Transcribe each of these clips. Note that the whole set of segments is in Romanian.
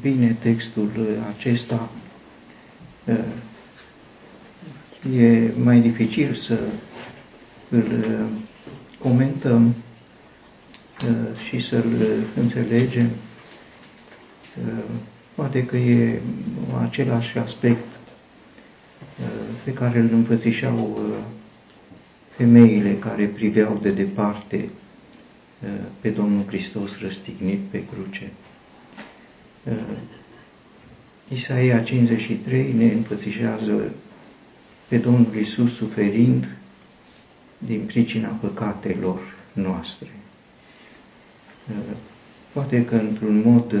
bine textul acesta, e mai dificil să îl comentăm și să-l înțelegem. Poate că e același aspect pe care îl înfățișau femeile care priveau de departe pe Domnul Hristos răstignit pe cruce. Isaia 53 ne înfățișează pe Domnul Isus suferind din pricina păcatelor noastre. Poate că într-un mod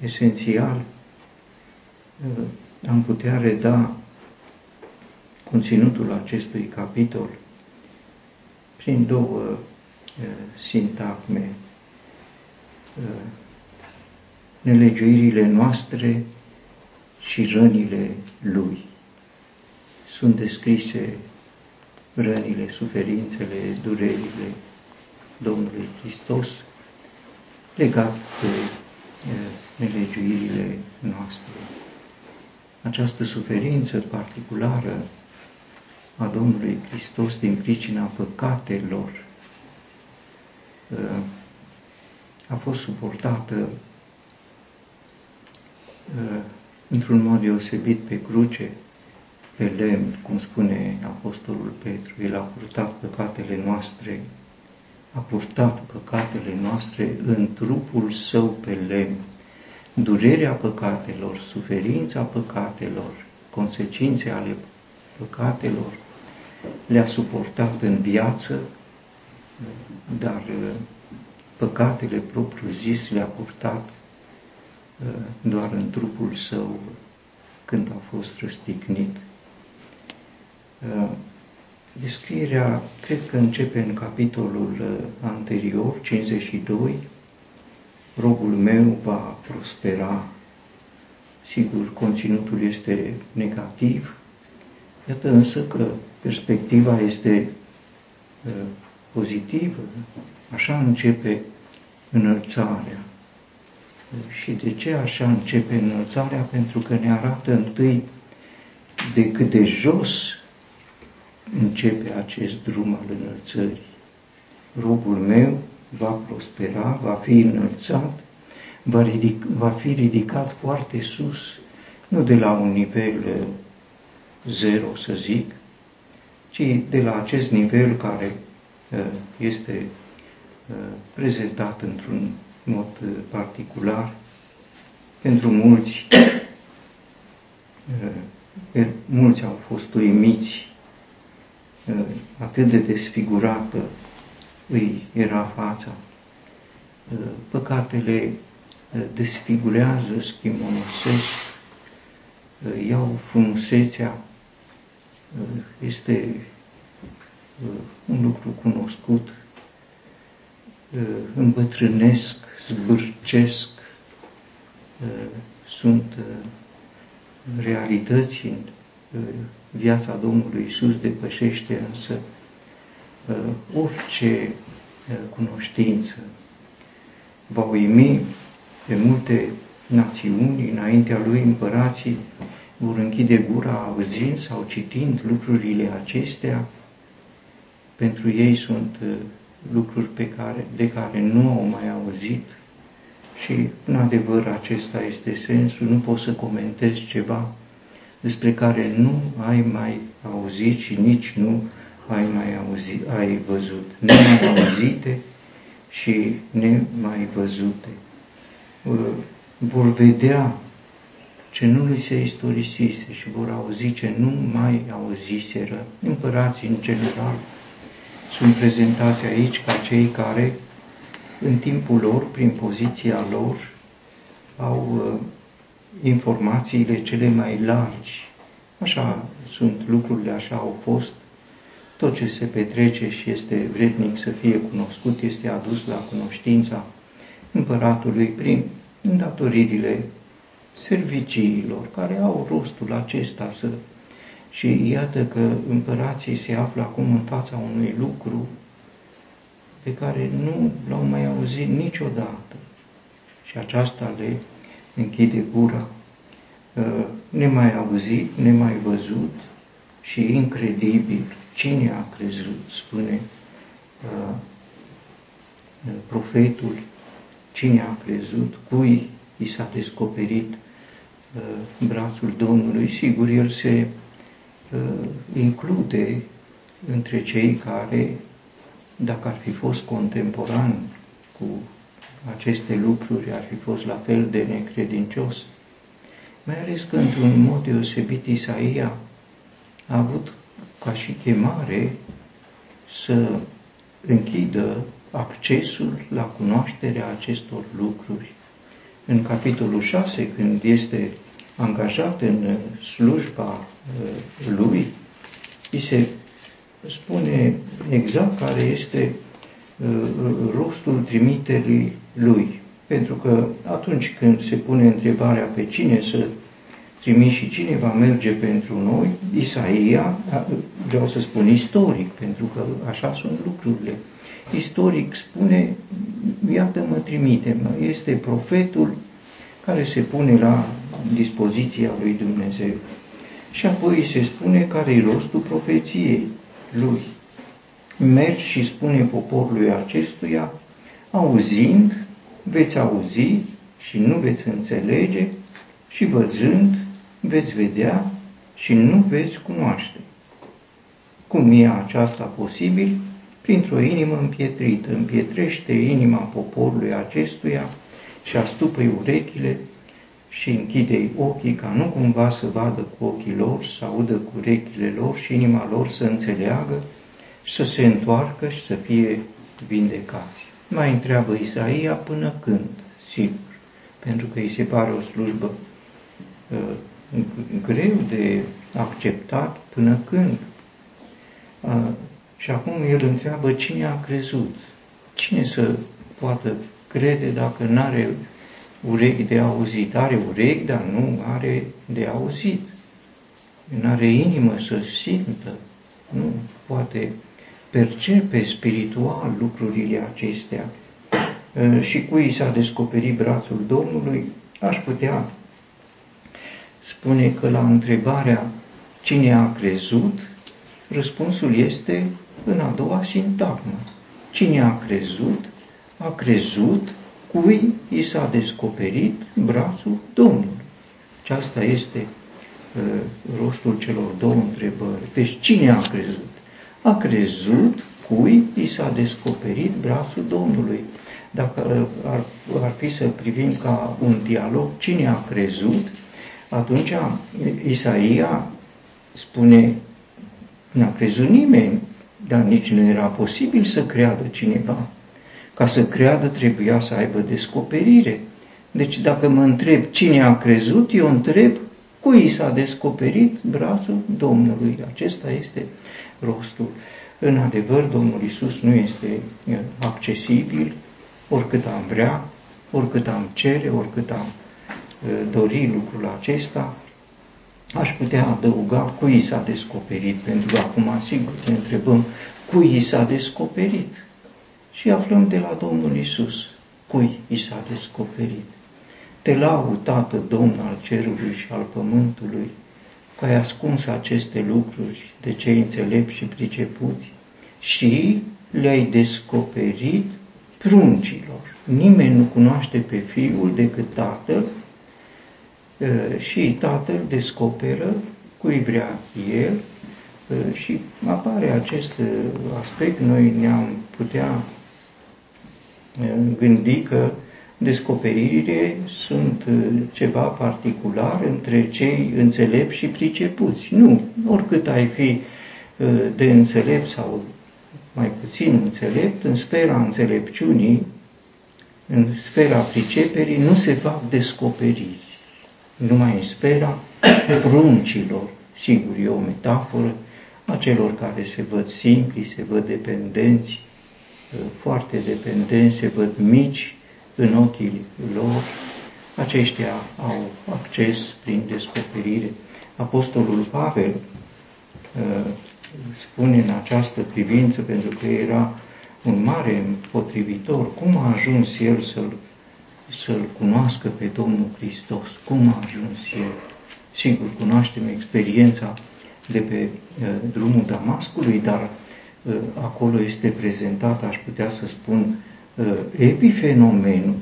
esențial am putea reda conținutul acestui capitol prin două uh, sintagme. Uh, nelegiuirile noastre și rănile Lui. Sunt descrise rănile, suferințele, durerile Domnului Hristos legat de uh, nelegiuirile noastre. Această suferință particulară a Domnului Hristos din pricina păcatelor uh, a fost suportată uh, într-un mod deosebit pe cruce, pe lemn, cum spune Apostolul Petru, El a purtat păcatele noastre, a purtat păcatele noastre în trupul său pe lemn, durerea păcatelor, suferința păcatelor, consecințe ale păcatelor, le-a suportat în viață, dar uh, păcatele propriu-zis le-a purtat uh, doar în trupul său când a fost răstignit. Uh, descrierea, cred că începe în capitolul anterior, 52, robul meu va prospera. Sigur, conținutul este negativ, iată însă că perspectiva este uh, pozitivă, așa începe înălțarea. Și de ce așa începe înălțarea? Pentru că ne arată întâi de cât de jos începe acest drum al înălțării. Robul meu va prospera, va fi înălțat, va, ridic, va fi ridicat foarte sus, nu de la un nivel uh, zero, să zic, ci de la acest nivel care uh, este uh, prezentat într-un mod uh, particular pentru mulți. Mulți au fost uimiți atât de desfigurată îi era fața. Păcatele desfigurează, schimonosesc, iau frumusețea este uh, un lucru cunoscut, uh, îmbătrânesc, zbârcesc, uh, sunt realități în viața Domnului Isus depășește însă orice cunoștință. Va uimi pe multe națiuni, înaintea lui împărații vor închide gura auzind sau citind lucrurile acestea, pentru ei sunt uh, lucruri pe care, de care nu au mai auzit și, în adevăr, acesta este sensul, nu poți să comentezi ceva despre care nu ai mai auzit și nici nu ai mai auzit, ai văzut. Nemai auzite și nemai văzute. Uh, vor vedea ce nu li se istorisise și vor auzi ce nu mai auziseră. Împărații, în general, sunt prezentați aici ca cei care, în timpul lor, prin poziția lor, au uh, informațiile cele mai largi. Așa sunt lucrurile, așa au fost. Tot ce se petrece și este vrednic să fie cunoscut este adus la cunoștința împăratului prin îndatoririle serviciilor care au rostul acesta să... Și iată că împărații se află acum în fața unui lucru pe care nu l-au mai auzit niciodată. și aceasta le închide gura, uh, nemai auzit, nemai văzut și incredibil. Cine a crezut, spune uh, profetul, cine a crezut, cui i s-a descoperit uh, brațul Domnului, sigur, el se include între cei care, dacă ar fi fost contemporan cu aceste lucruri, ar fi fost la fel de necredincios. Mai ales că, într-un mod deosebit, Isaia a avut ca și chemare să închidă accesul la cunoașterea acestor lucruri. În capitolul 6, când este angajat în slujba uh, lui, îi se spune exact care este uh, rostul trimiterii lui. Pentru că atunci când se pune întrebarea pe cine să trimiți și cine va merge pentru noi, Isaia, vreau să spun istoric, pentru că așa sunt lucrurile, istoric spune, iată-mă trimite-mă, este profetul care se pune la dispoziția lui Dumnezeu. Și apoi se spune care e rostul profeției lui. Mergi și spune poporului acestuia, auzind, veți auzi și nu veți înțelege și văzând, veți vedea și nu veți cunoaște. Cum e aceasta posibil? Printr-o inimă împietrită, împietrește inima poporului acestuia și astupă urechile și închide ochii ca nu cumva să vadă cu ochii lor, să audă cu urechile lor și inima lor să înțeleagă, să se întoarcă și să fie vindecați. Mai întreabă Isaia până când, sigur, pentru că îi se pare o slujbă uh, greu de acceptat până când. Uh, și acum el întreabă cine a crezut, cine să poată crede dacă nu are urechi de auzit. Are urechi, dar nu are de auzit. Nu are inimă să simtă, nu poate percepe spiritual lucrurile acestea. Și cui s-a descoperit brațul Domnului, aș putea spune că la întrebarea cine a crezut, răspunsul este în a doua sintagmă. Cine a crezut, a crezut cui i s-a descoperit brațul Domnului. Și asta este uh, rostul celor două întrebări. Deci cine a crezut? A crezut cui i s-a descoperit brațul Domnului. Dacă uh, ar, ar fi să privim ca un dialog, cine a crezut, atunci Isaia spune, n-a crezut nimeni, dar nici nu era posibil să creadă cineva. Ca să creadă trebuia să aibă descoperire. Deci dacă mă întreb cine a crezut, eu întreb cui s-a descoperit brațul Domnului. Acesta este rostul. În adevăr, Domnul Isus nu este accesibil oricât am vrea, oricât am cere, oricât am dori lucrul acesta. Aș putea adăuga cui s-a descoperit, pentru că acum, sigur, ne întrebăm cui s-a descoperit și aflăm de la Domnul Isus cui i s-a descoperit. Te laud, Tată, Domn al cerului și al pământului, că ai ascuns aceste lucruri de cei înțelepți și pricepuți și le-ai descoperit pruncilor. Nimeni nu cunoaște pe Fiul decât Tatăl și Tatăl descoperă cui vrea El și apare acest aspect. Noi ne-am putea gândi că descoperirile sunt uh, ceva particular între cei înțelepți și pricepuți. Nu, oricât ai fi uh, de înțelept sau mai puțin înțelept, în sfera înțelepciunii, în sfera priceperii, nu se fac descoperiri. Numai în sfera pruncilor. Sigur, e o metaforă a celor care se văd simpli, se văd dependenți, foarte dependenți, se văd mici în ochii lor, aceștia au acces prin descoperire. Apostolul Pavel uh, spune în această privință, pentru că era un mare împotrivitor, cum a ajuns el să-l să-L cunoască pe Domnul Hristos. Cum a ajuns El? Sigur, cunoaștem experiența de pe uh, drumul Damascului, dar uh, acolo este prezentat, aș putea să spun, uh, epifenomenul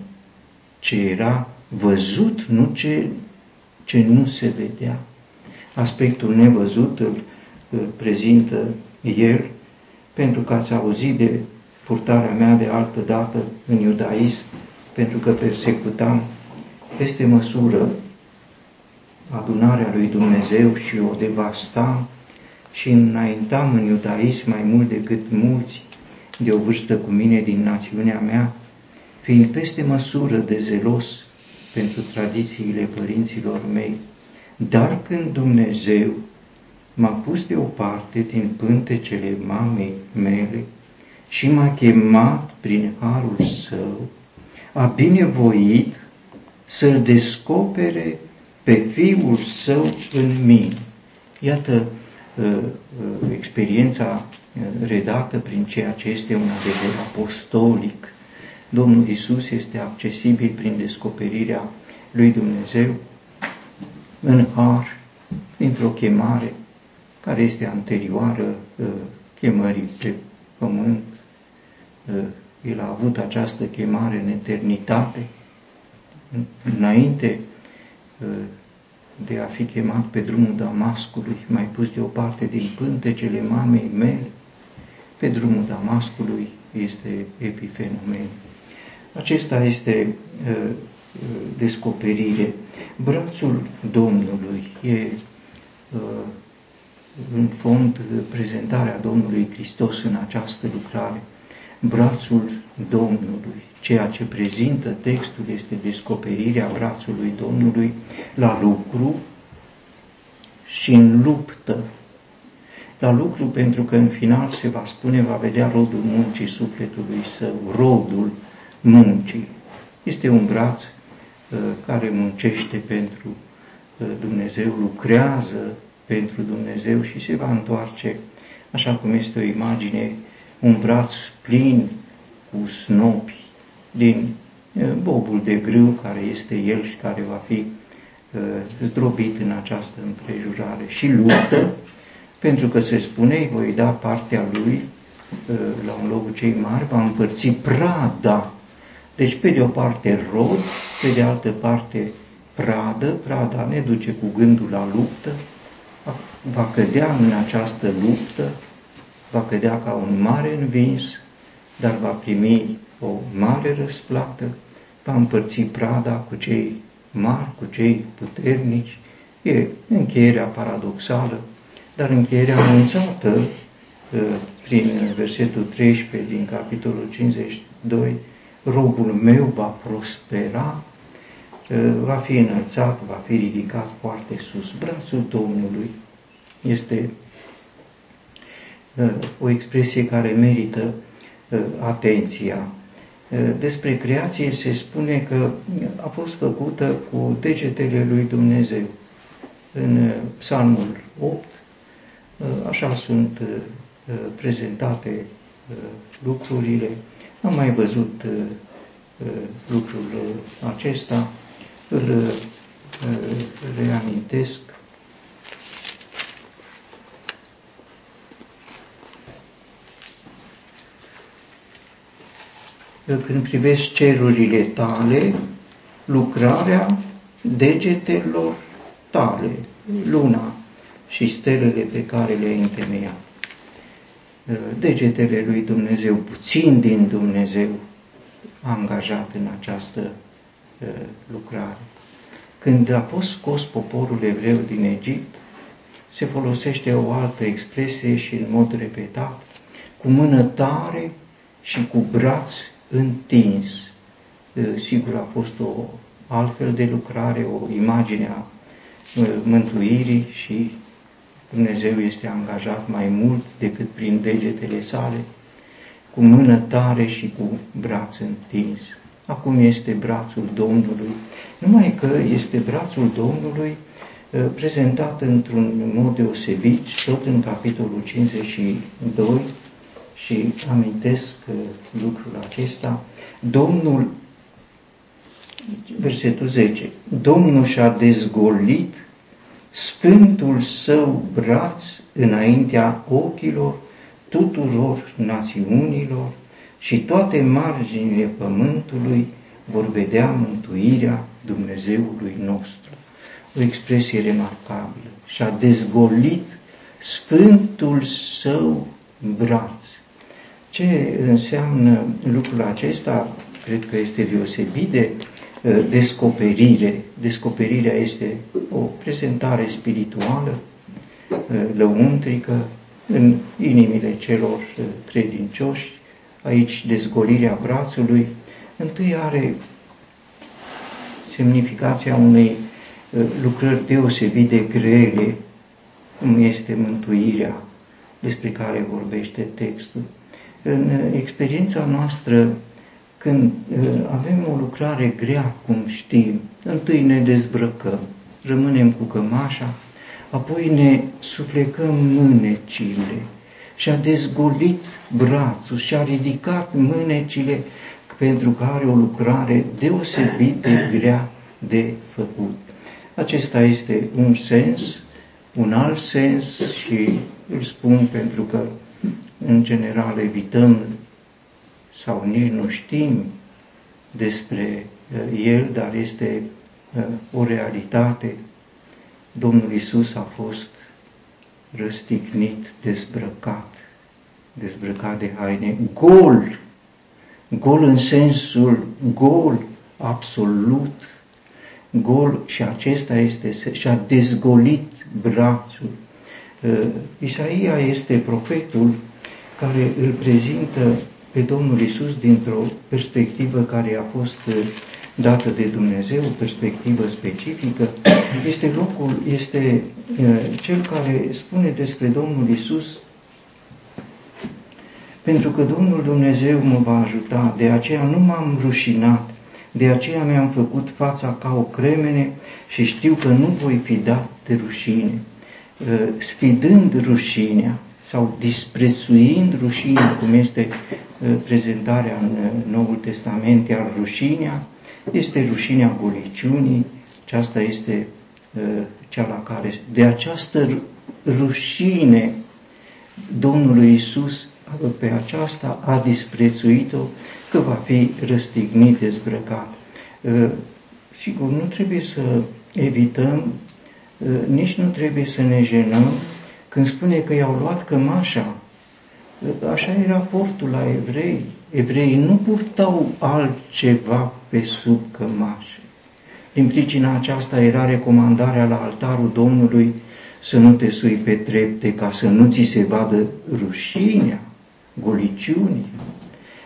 ce era văzut, nu ce, ce nu se vedea. Aspectul nevăzut îl prezintă el, pentru că ați auzit de purtarea mea de altă dată în iudaism, pentru că persecutam peste măsură adunarea lui Dumnezeu și o devastam și înaintam în iudaism mai mult decât mulți de o vârstă cu mine din națiunea mea, fiind peste măsură de zelos pentru tradițiile părinților mei. Dar când Dumnezeu m-a pus deoparte din pântecele mamei mele și m-a chemat prin harul său, a binevoit să-l descopere pe Fiul Său în mine. Iată uh, uh, experiența uh, redată prin ceea ce este un adevăr apostolic. Domnul Isus este accesibil prin descoperirea lui Dumnezeu în har, printr-o chemare care este anterioară chemării pe pământ. El a avut această chemare în eternitate, înainte de a fi chemat pe drumul Damascului, mai pus deoparte din pântecele mamei mele, pe drumul Damascului este epifenomen. Acesta este uh, uh, descoperire. Brațul Domnului e uh, în fond prezentarea Domnului Hristos în această lucrare brațul Domnului. Ceea ce prezintă textul este descoperirea brațului Domnului la lucru și în luptă. La lucru pentru că în final se va spune, va vedea rodul muncii sufletului său, rodul muncii. Este un braț uh, care muncește pentru uh, Dumnezeu, lucrează pentru Dumnezeu și se va întoarce, așa cum este o imagine un braț plin cu snopi din bobul de grâu care este el și care va fi zdrobit în această împrejurare. Și luptă, pentru că se spune, îi voi da partea lui la un loc cei mari, va împărți prada. Deci, pe de o parte rod, pe de altă parte pradă, prada ne duce cu gândul la luptă, va cădea în această luptă, va cădea ca un mare învins, dar va primi o mare răsplată, va împărți prada cu cei mari, cu cei puternici. E încheierea paradoxală, dar încheierea anunțată uh, prin versetul 13 din capitolul 52, robul meu va prospera, uh, va fi înălțat, va fi ridicat foarte sus. Brațul Domnului este o expresie care merită uh, atenția. Uh, despre creație se spune că a fost făcută cu degetele lui Dumnezeu. În uh, Psalmul 8, așa sunt prezentate lucrurile. Am mai văzut lucrul acesta, îl reamintesc când privești cerurile tale, lucrarea degetelor tale, luna și stelele pe care le-ai întemeiat. Degetele lui Dumnezeu, puțin din Dumnezeu, angajat în această lucrare. Când a fost scos poporul evreu din Egipt, se folosește o altă expresie și în mod repetat, cu mână tare și cu braț întins. Sigur a fost o altfel de lucrare, o imagine a mântuirii și Dumnezeu este angajat mai mult decât prin degetele sale, cu mână tare și cu braț întins. Acum este brațul Domnului, numai că este brațul Domnului prezentat într-un mod deosebit, tot în capitolul 52, și amintesc lucrul acesta, Domnul versetul 10. Domnul și-a dezgolit sfântul său braț înaintea ochilor tuturor națiunilor și toate marginile pământului vor vedea mântuirea Dumnezeului nostru. O expresie remarcabilă. Și-a dezgolit sfântul său braț. Ce înseamnă lucrul acesta? Cred că este deosebit de uh, descoperire. Descoperirea este o prezentare spirituală, uh, lăuntrică, în inimile celor uh, credincioși. Aici dezgolirea brațului întâi are semnificația unei lucrări deosebit de grele, cum este mântuirea despre care vorbește textul. În experiența noastră, când avem o lucrare grea, cum știm, întâi ne dezbrăcăm, rămânem cu cămașa, apoi ne suflecăm mânecile și a dezgolit brațul și a ridicat mânecile pentru că are o lucrare deosebit de grea de făcut. Acesta este un sens, un alt sens și îl spun pentru că în general evităm sau nici nu știm despre uh, el, dar este uh, o realitate. Domnul Isus a fost răstignit, dezbrăcat, dezbrăcat de haine, gol, gol în sensul gol, absolut, gol și acesta este, și-a dezgolit brațul, Uh, Isaia este profetul care îl prezintă pe Domnul Isus dintr-o perspectivă care a fost uh, dată de Dumnezeu, o perspectivă specifică, este locul, este uh, cel care spune despre Domnul Isus pentru că Domnul Dumnezeu mă va ajuta, de aceea nu m-am rușinat, de aceea mi-am făcut fața ca o cremene și știu că nu voi fi dat de rușine. Uh, sfidând rușinea sau disprețuind rușinea, cum este uh, prezentarea în uh, Noul Testament, iar rușinea este rușinea goliciunii, aceasta este cea la care, de această rușine Domnului Isus pe aceasta a disprețuit-o că va fi răstignit, dezbrăcat. Sigur, nu trebuie să evităm Ă, nici nu trebuie să ne jenăm când spune că i-au luat cămașa. Ă, așa era portul la evrei. Evreii nu purtau altceva pe sub cămașe. Din pricina aceasta era recomandarea la altarul Domnului să nu te sui pe trepte ca să nu ți se vadă rușinea, goliciunii.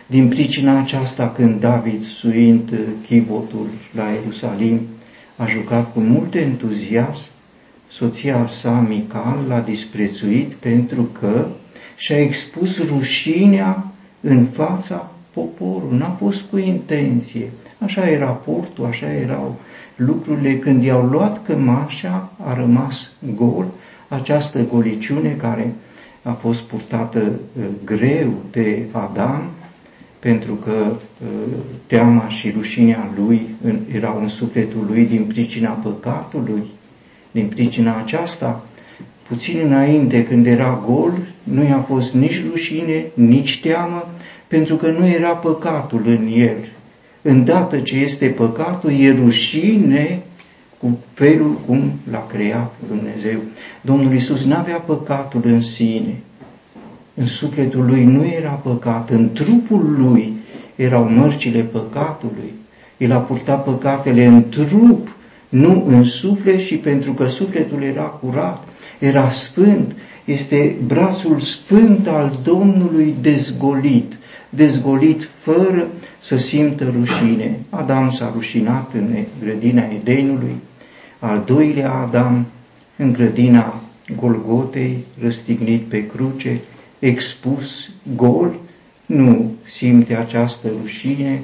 Din pricina aceasta, când David, suind chivotul la Ierusalim, a jucat cu mult entuziasm, soția sa, Mical, l-a disprețuit pentru că și-a expus rușinea în fața poporului. N-a fost cu intenție. Așa era portul, așa erau lucrurile. Când i-au luat cămașa, a rămas gol, această goliciune care a fost purtată uh, greu de Adam, pentru că uh, teama și rușinea lui erau în sufletul lui din pricina păcatului, din pricina aceasta, puțin înainte, când era gol, nu i-a fost nici rușine, nici teamă, pentru că nu era păcatul în el. Îndată ce este păcatul, e rușine cu felul cum l-a creat Dumnezeu. Domnul Isus n-avea păcatul în sine. În sufletul lui nu era păcat, în trupul lui erau mărcile păcatului. El a purtat păcatele în trup, nu în suflet și pentru că sufletul era curat, era sfânt, este brațul sfânt al Domnului dezgolit, dezgolit fără să simtă rușine. Adam s-a rușinat în grădina Edenului, al doilea Adam în grădina Golgotei, răstignit pe cruce, expus gol, nu simte această rușine,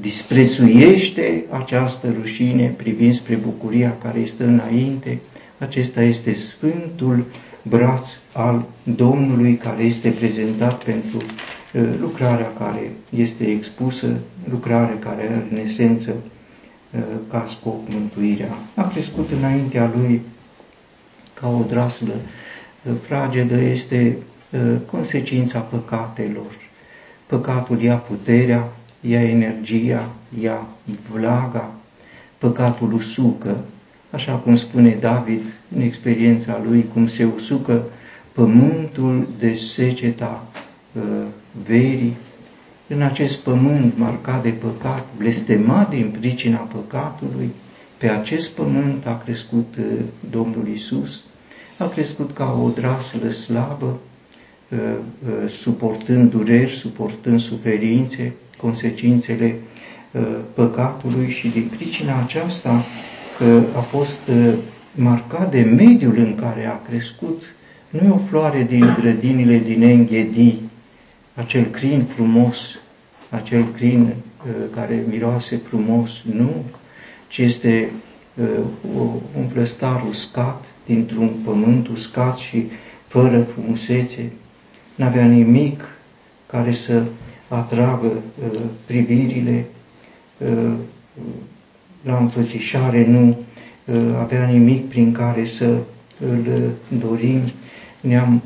disprețuiește această rușine privind spre bucuria care stă înainte, acesta este Sfântul braț al Domnului care este prezentat pentru uh, lucrarea care este expusă, lucrarea care are în esență ca scop mântuirea. A crescut înaintea lui ca o draslă fragedă, este consecința păcatelor. Păcatul ia puterea, ia energia, ia vlaga, păcatul usucă, așa cum spune David în experiența lui, cum se usucă pământul de seceta uh, verii, în acest pământ marcat de păcat, blestemat din pricina păcatului, pe acest pământ a crescut uh, Domnul Isus, a crescut ca o draslă slabă, uh, uh, suportând dureri, suportând suferințe, consecințele uh, păcatului și din pricina aceasta că a fost uh, marcat de mediul în care a crescut, nu e o floare din grădinile din Enghedi, acel crin frumos, acel crin uh, care miroase frumos, nu, ci este un flăstar uscat dintr-un pământ uscat și fără frumusețe. N-avea nimic care să atragă uh, privirile uh, la înfățișare, nu uh, avea nimic prin care să îl dorim. Ne-am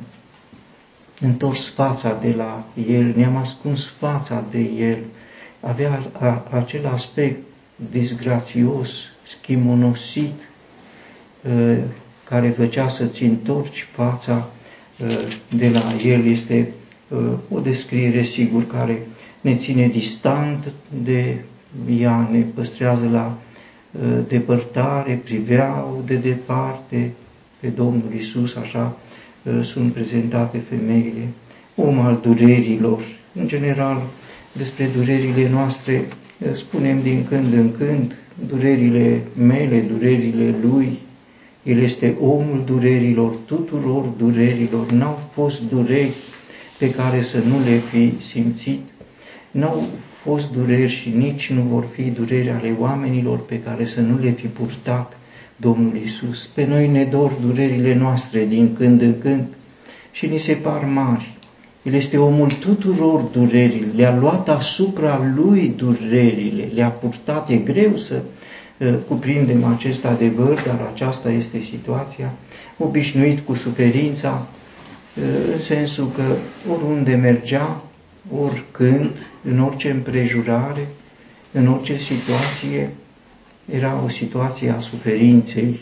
întors fața de la el, ne-am ascuns fața de el. Avea a, acel aspect disgrațios, schimonosit, care făcea să-ți întorci fața de la el. Este o descriere, sigur, care ne ține distant de ea, ne păstrează la uh, depărtare, priveau de departe pe Domnul Isus, așa uh, sunt prezentate femeile, om al durerilor. În general, despre durerile noastre uh, spunem din când în când, durerile mele, durerile lui, el este omul durerilor, tuturor durerilor, n-au fost dureri pe care să nu le fi simțit. N-au fost dureri și nici nu vor fi dureri ale oamenilor pe care să nu le fi purtat Domnul Isus. Pe noi ne dor durerile noastre din când în când și ni se par mari. El este omul tuturor durerile, le-a luat asupra lui durerile, le-a purtat, e greu să uh, cuprindem acest adevăr, dar aceasta este situația, obișnuit cu suferința, în sensul că oriunde mergea, oricând, în orice împrejurare, în orice situație, era o situație a suferinței.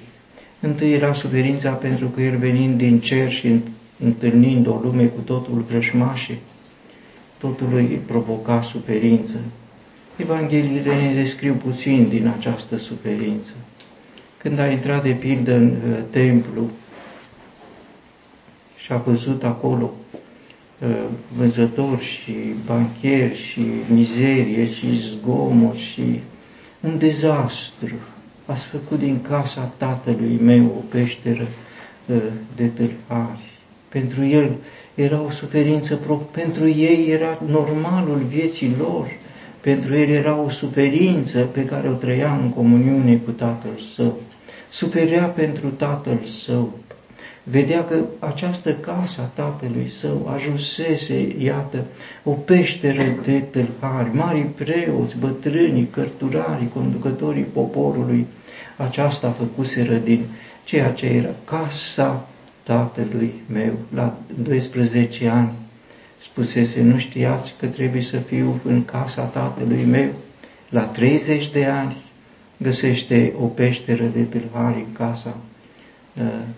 Întâi era suferința pentru că el venind din cer și întâlnind o lume cu totul vrășmașe, totul îi provoca suferință. Evangheliile ne descriu puțin din această suferință. Când a intrat de pildă în uh, templu, și a văzut acolo uh, vânzători și bancheri și mizerie și zgomot și un dezastru. Ați făcut din casa tatălui meu o peșteră uh, de tâlhari. Pentru el era o suferință, pentru ei era normalul vieții lor, pentru el era o suferință pe care o trăia în comuniune cu tatăl său. Suferea pentru tatăl său, vedea că această casă a tatălui său ajunsese, iată, o peșteră de tâlhari, mari preoți, bătrânii, cărturarii, conducătorii poporului, aceasta făcuseră din ceea ce era casa tatălui meu. La 12 ani spusese, nu știați că trebuie să fiu în casa tatălui meu? La 30 de ani găsește o peșteră de tâlhari în casa Uh,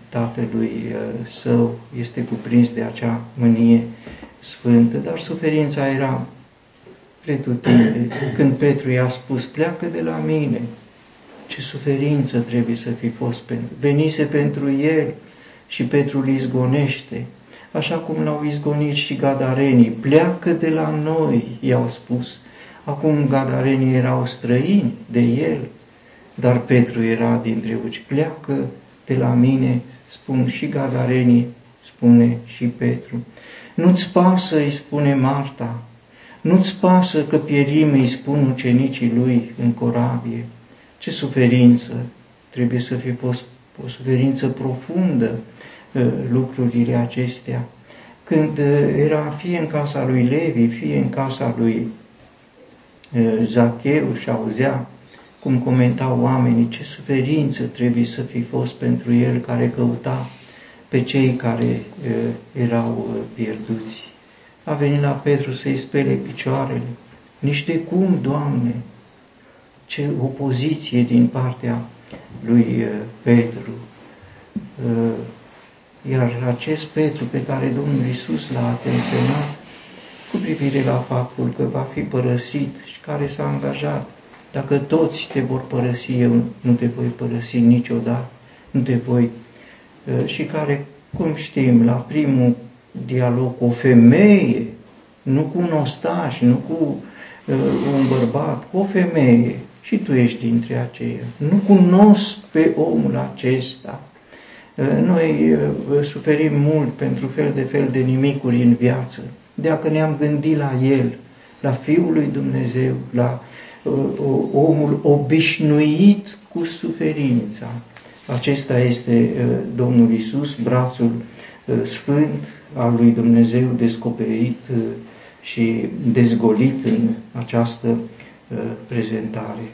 tatălui uh, său este cuprins de acea mânie sfântă, dar suferința era pretutinde. Când Petru i-a spus, pleacă de la mine, ce suferință trebuie să fi fost pentru. Venise pentru el și Petru îl izgonește, așa cum l-au izgonit și gadarenii. Pleacă de la noi, i-au spus. Acum gadarenii erau străini de el, dar Petru era dintre uci. Pleacă de la mine, spun și Gadarenii, spune și Petru. Nu-ți pasă, îi spune Marta, nu-ți pasă că pierim, îi spun ucenicii lui în corabie. Ce suferință trebuie să fie fost o suferință profundă ă, lucrurile acestea. Când ă, era fie în casa lui Levi, fie în casa lui ă, Zacheu și auzea cum comentau oamenii, ce suferință trebuie să fi fost pentru el care căuta pe cei care uh, erau uh, pierduți. A venit la Petru să-i spele picioarele. Nici de cum, Doamne, ce opoziție din partea lui uh, Petru. Uh, iar acest Petru pe care Domnul Isus l-a atenționat cu privire la faptul că va fi părăsit și care s-a angajat, dacă toți te vor părăsi, eu nu te voi părăsi niciodată, nu te voi, uh, și care, cum știm, la primul dialog cu o femeie, nu cu un ostaș, nu cu un bărbat, cu o femeie, și tu ești dintre aceia. Nu cunosc pe omul acesta. Noi suferim mult pentru fel de fel de nimicuri în viață. Dacă ne-am gândit la El, la Fiul lui Dumnezeu, la omul obișnuit cu suferința. Acesta este uh, Domnul Isus, brațul uh, sfânt al lui Dumnezeu descoperit uh, și dezgolit în această prezentare.